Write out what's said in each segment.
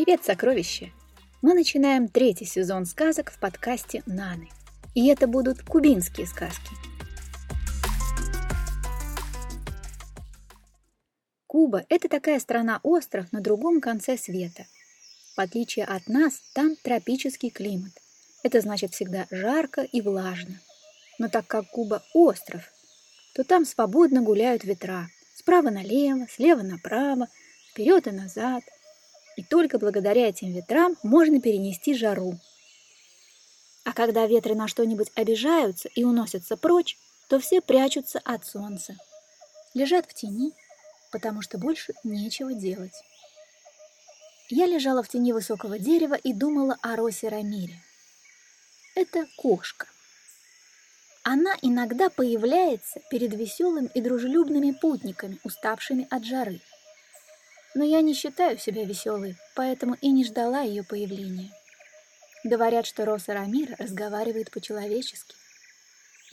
Привет, сокровища! Мы начинаем третий сезон сказок в подкасте «Наны». И это будут кубинские сказки. Куба – это такая страна-остров на другом конце света. В отличие от нас, там тропический климат. Это значит всегда жарко и влажно. Но так как Куба – остров, то там свободно гуляют ветра. Справа налево, слева направо, вперед и назад – и только благодаря этим ветрам можно перенести жару. А когда ветры на что-нибудь обижаются и уносятся прочь, то все прячутся от солнца. Лежат в тени, потому что больше нечего делать. Я лежала в тени высокого дерева и думала о Росе Рамире. Это кошка. Она иногда появляется перед веселыми и дружелюбными путниками, уставшими от жары – но я не считаю себя веселой, поэтому и не ждала ее появления. Говорят, что Роса Рамир разговаривает по-человечески.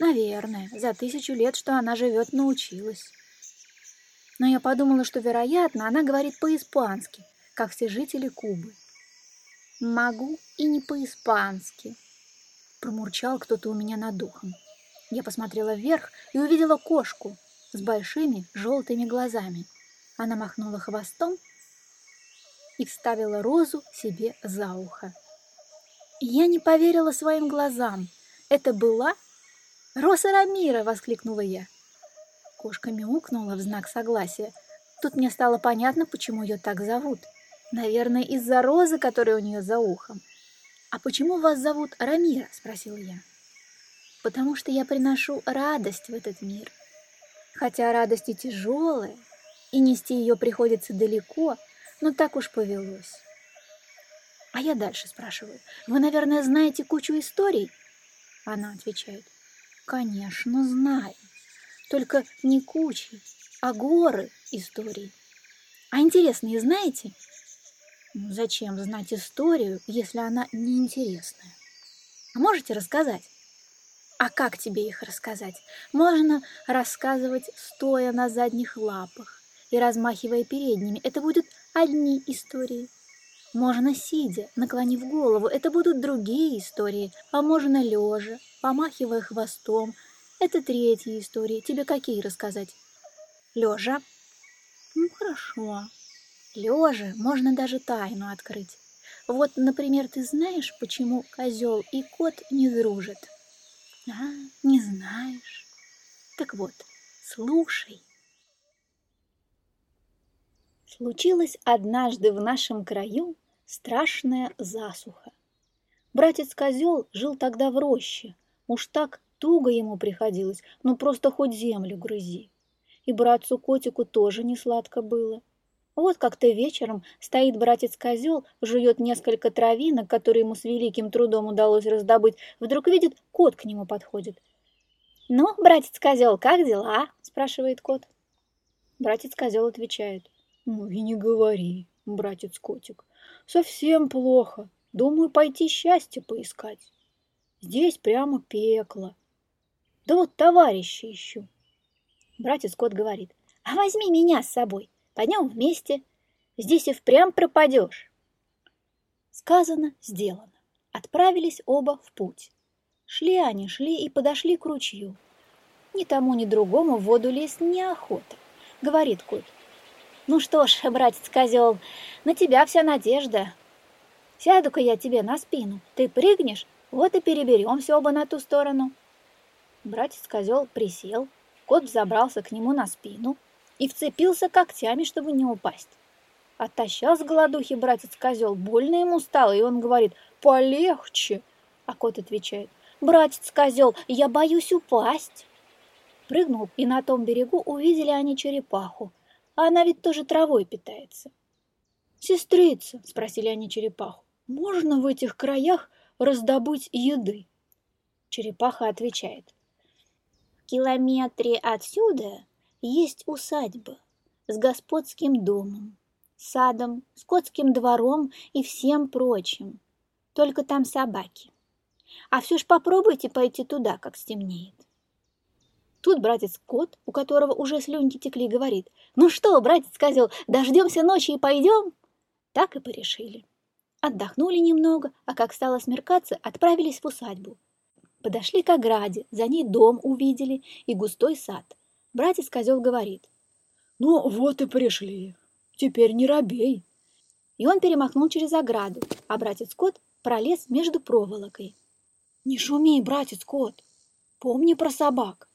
Наверное, за тысячу лет, что она живет, научилась. Но я подумала, что, вероятно, она говорит по-испански, как все жители Кубы. «Могу и не по-испански», — промурчал кто-то у меня над духом. Я посмотрела вверх и увидела кошку с большими желтыми глазами — она махнула хвостом и вставила розу себе за ухо. Я не поверила своим глазам. Это была Роса Рамира, воскликнула я. Кошка мяукнула в знак согласия. Тут мне стало понятно, почему ее так зовут. Наверное, из-за розы, которая у нее за ухом. «А почему вас зовут Рамира?» – спросила я. «Потому что я приношу радость в этот мир. Хотя радость и тяжелая, и нести ее приходится далеко, но так уж повелось. А я дальше спрашиваю. Вы, наверное, знаете кучу историй? Она отвечает. Конечно, знаю. Только не кучи, а горы историй. А интересные знаете? Ну, зачем знать историю, если она неинтересная? А можете рассказать? А как тебе их рассказать? Можно рассказывать, стоя на задних лапах, и размахивая передними. Это будут одни истории. Можно сидя, наклонив голову, это будут другие истории, а можно лежа, помахивая хвостом. Это третьи истории. Тебе какие рассказать? Лежа. Ну, хорошо. Лежа можно даже тайну открыть. Вот, например, ты знаешь, почему козел и кот не дружат? А, не знаешь. Так вот, слушай. Случилось однажды в нашем краю страшная засуха. Братец-козел жил тогда в роще, уж так туго ему приходилось, ну просто хоть землю грызи. И братцу-котику тоже не сладко было. Вот как-то вечером стоит братец-козел, жует несколько травинок, которые ему с великим трудом удалось раздобыть, вдруг видит, кот к нему подходит. «Ну, братец-козел, как дела?» – спрашивает кот. Братец-козел отвечает. Ну и не говори, братец-котик. Совсем плохо. Думаю, пойти счастье поискать. Здесь прямо пекло. Да вот товарища ищу. Братец-кот говорит, а возьми меня с собой. Пойдем вместе. Здесь и впрямь пропадешь. Сказано, сделано. Отправились оба в путь. Шли они, шли и подошли к ручью. Ни тому, ни другому в воду лезть неохота. Говорит кот, ну что ж, братец-козел, на тебя вся надежда. Сяду-ка я тебе на спину, ты прыгнешь, вот и переберемся оба на ту сторону. Братец-козел присел, кот забрался к нему на спину и вцепился когтями, чтобы не упасть. Оттащал с голодухи братец-козел, больно ему стало, и он говорит «полегче», а кот отвечает «братец-козел, я боюсь упасть». Прыгнул, и на том берегу увидели они черепаху, а она ведь тоже травой питается. «Сестрица», — спросили они черепаху, — «можно в этих краях раздобыть еды?» Черепаха отвечает. «В километре отсюда есть усадьба с господским домом, садом, скотским двором и всем прочим. Только там собаки. А все ж попробуйте пойти туда, как стемнеет. Тут братец-кот, у которого уже слюнки текли, говорит, «Ну что, братец-козел, дождемся ночи и пойдем?» Так и порешили. Отдохнули немного, а как стало смеркаться, отправились в усадьбу. Подошли к ограде, за ней дом увидели и густой сад. Братец-козел говорит. «Ну, вот и пришли. Теперь не робей». И он перемахнул через ограду, а братец-кот пролез между проволокой. «Не шуми, братец-кот, помни про собак».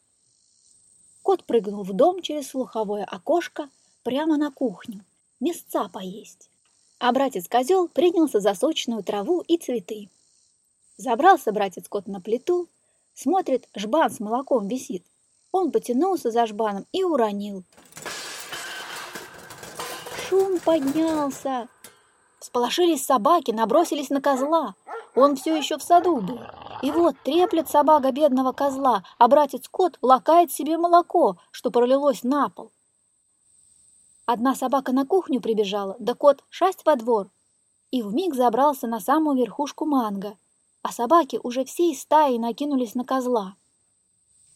Кот прыгнул в дом через слуховое окошко прямо на кухню, места поесть. А братец-козел принялся за сочную траву и цветы. Забрался братец-кот на плиту, смотрит, жбан с молоком висит. Он потянулся за жбаном и уронил. Шум поднялся. Всполошились собаки, набросились на козла. Он все еще в саду был. И вот треплет собака бедного козла, а братец-кот лакает себе молоко, что пролилось на пол. Одна собака на кухню прибежала, да кот шасть во двор. И вмиг забрался на самую верхушку манго а собаки уже всей стаей накинулись на козла.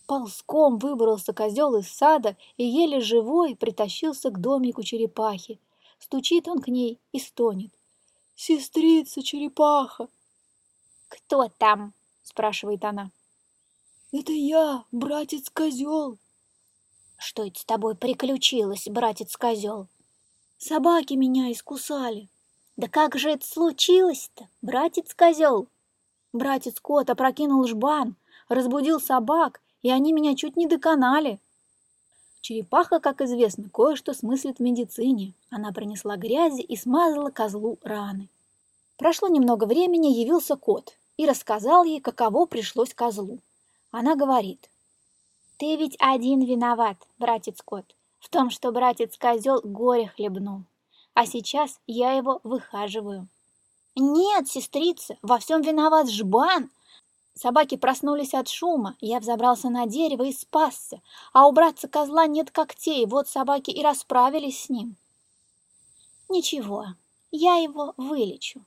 Ползком выбрался козел из сада и еле живой притащился к домику черепахи. Стучит он к ней и стонет. «Сестрица черепаха!» «Кто там?» — спрашивает она. «Это я, братец-козел!» «Что это с тобой приключилось, братец-козел?» «Собаки меня искусали!» «Да как же это случилось-то, братец-козел?» Братец кот опрокинул жбан, разбудил собак, и они меня чуть не доконали. Черепаха, как известно, кое-что смыслит в медицине. Она принесла грязи и смазала козлу раны. Прошло немного времени, явился кот и рассказал ей, каково пришлось козлу. Она говорит. «Ты ведь один виноват, братец кот, в том, что братец-козел горе хлебнул. А сейчас я его выхаживаю. «Нет, сестрица, во всем виноват жбан!» Собаки проснулись от шума, я взобрался на дерево и спасся, а у братца козла нет когтей, вот собаки и расправились с ним. Ничего, я его вылечу.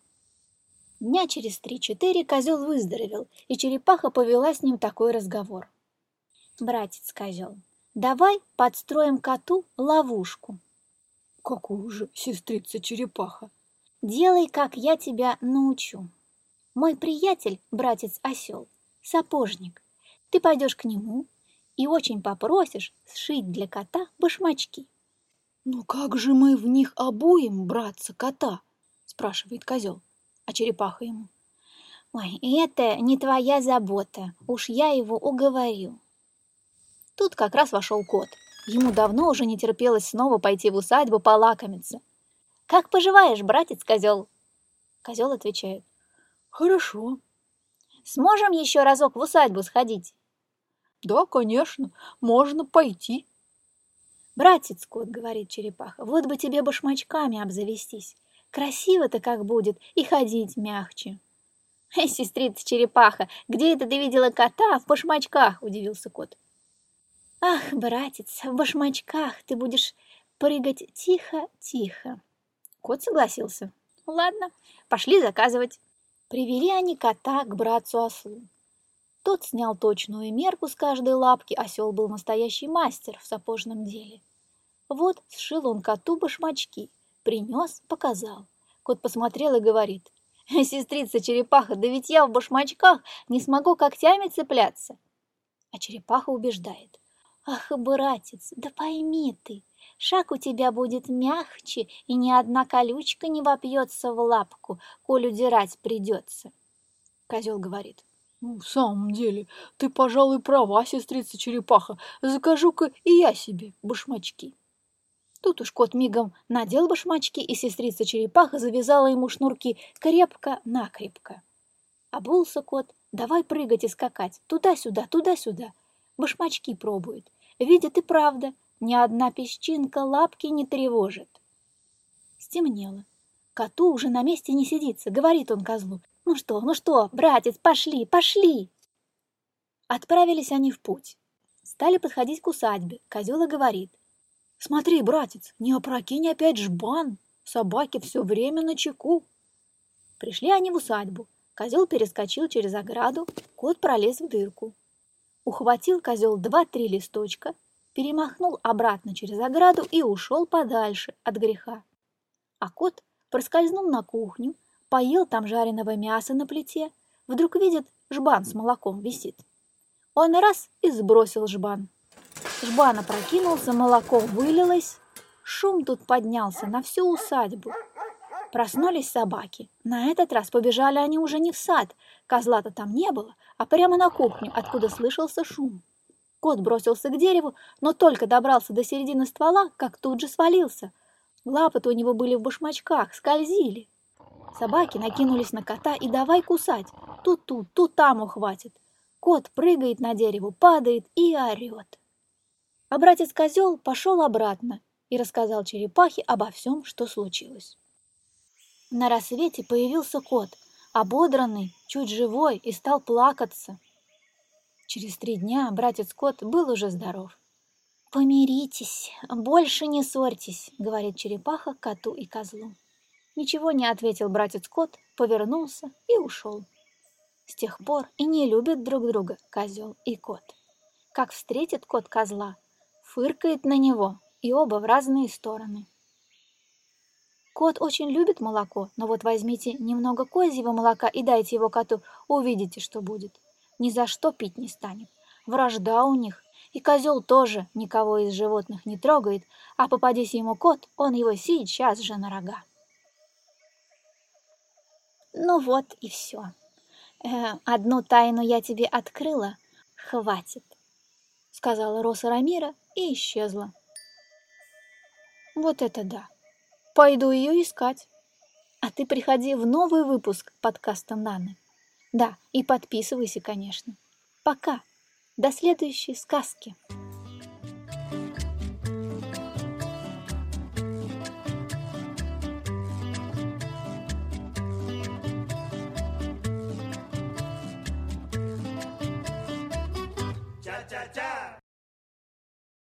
Дня через три-четыре козел выздоровел, и черепаха повела с ним такой разговор. «Братец-козел, давай подстроим коту ловушку». «Какую же, сестрица-черепаха?» Делай, как я тебя научу. Мой приятель, братец-осел, сапожник. Ты пойдешь к нему и очень попросишь сшить для кота башмачки. «Ну как же мы в них обуем, братца-кота?» – спрашивает козел, а черепаха ему. «Ой, это не твоя забота, уж я его уговорю». Тут как раз вошел кот. Ему давно уже не терпелось снова пойти в усадьбу полакомиться. «Как поживаешь, братец-козел?» Козел отвечает. «Хорошо». «Сможем еще разок в усадьбу сходить?» «Да, конечно, можно пойти». «Братец, кот, — говорит черепаха, — вот бы тебе башмачками обзавестись. Красиво-то как будет и ходить мягче». «Эй, сестрица черепаха, где это ты видела кота в башмачках?» — удивился кот. «Ах, братец, в башмачках ты будешь прыгать тихо-тихо». Кот согласился. Ладно, пошли заказывать. Привели они кота к братцу-ослу. Тот снял точную мерку с каждой лапки, осел был настоящий мастер в сапожном деле. Вот сшил он коту башмачки, принес, показал. Кот посмотрел и говорит, «Сестрица черепаха, да ведь я в башмачках не смогу когтями цепляться». А черепаха убеждает, «Ах, братец, да пойми ты, Шаг у тебя будет мягче, и ни одна колючка не вопьется в лапку, коль удирать придется. Козел говорит. Ну, в самом деле, ты, пожалуй, права, сестрица черепаха. Закажу-ка и я себе башмачки. Тут уж кот мигом надел башмачки, и сестрица черепаха завязала ему шнурки крепко-накрепко. Обулся кот, давай прыгать и скакать, туда-сюда, туда-сюда. Башмачки пробует. Видит и правда, ни одна песчинка лапки не тревожит. Стемнело. Коту уже на месте не сидится, говорит он козлу. «Ну что, ну что, братец, пошли, пошли!» Отправились они в путь. Стали подходить к усадьбе. Козел говорит. «Смотри, братец, не опрокинь опять жбан. Собаки все время на чеку». Пришли они в усадьбу. Козел перескочил через ограду, кот пролез в дырку. Ухватил козел два-три листочка, перемахнул обратно через ограду и ушел подальше от греха. А кот проскользнул на кухню, Поел там жареного мяса на плите, вдруг видит, жбан с молоком висит. Он раз и сбросил жбан. Жбан опрокинулся, молоко вылилось, шум тут поднялся на всю усадьбу. Проснулись собаки. На этот раз побежали они уже не в сад, козла-то там не было, а прямо на кухню, откуда слышался шум. Кот бросился к дереву, но только добрался до середины ствола, как тут же свалился. Лапы-то у него были в башмачках, скользили. Собаки накинулись на кота и давай кусать. Тут тут, тут там ухватит. Кот прыгает на дерево, падает и орет. А братец-козел пошел обратно и рассказал черепахе обо всем, что случилось. На рассвете появился кот, ободранный, чуть живой, и стал плакаться. Через три дня братец кот был уже здоров. «Помиритесь, больше не ссорьтесь», — говорит черепаха коту и козлу. Ничего не ответил братец кот, повернулся и ушел. С тех пор и не любят друг друга козел и кот. Как встретит кот козла, фыркает на него, и оба в разные стороны. Кот очень любит молоко, но вот возьмите немного козьего молока и дайте его коту, увидите, что будет. Ни за что пить не станет. Вражда у них. И козел тоже никого из животных не трогает, а попадись ему кот, он его сейчас же на рога. Ну вот и все. Э, одну тайну я тебе открыла. Хватит, сказала Роса Рамира и исчезла. Вот это да. Пойду ее искать. А ты приходи в новый выпуск подкаста Наны. Да, и подписывайся, конечно. Пока. До следующей сказки.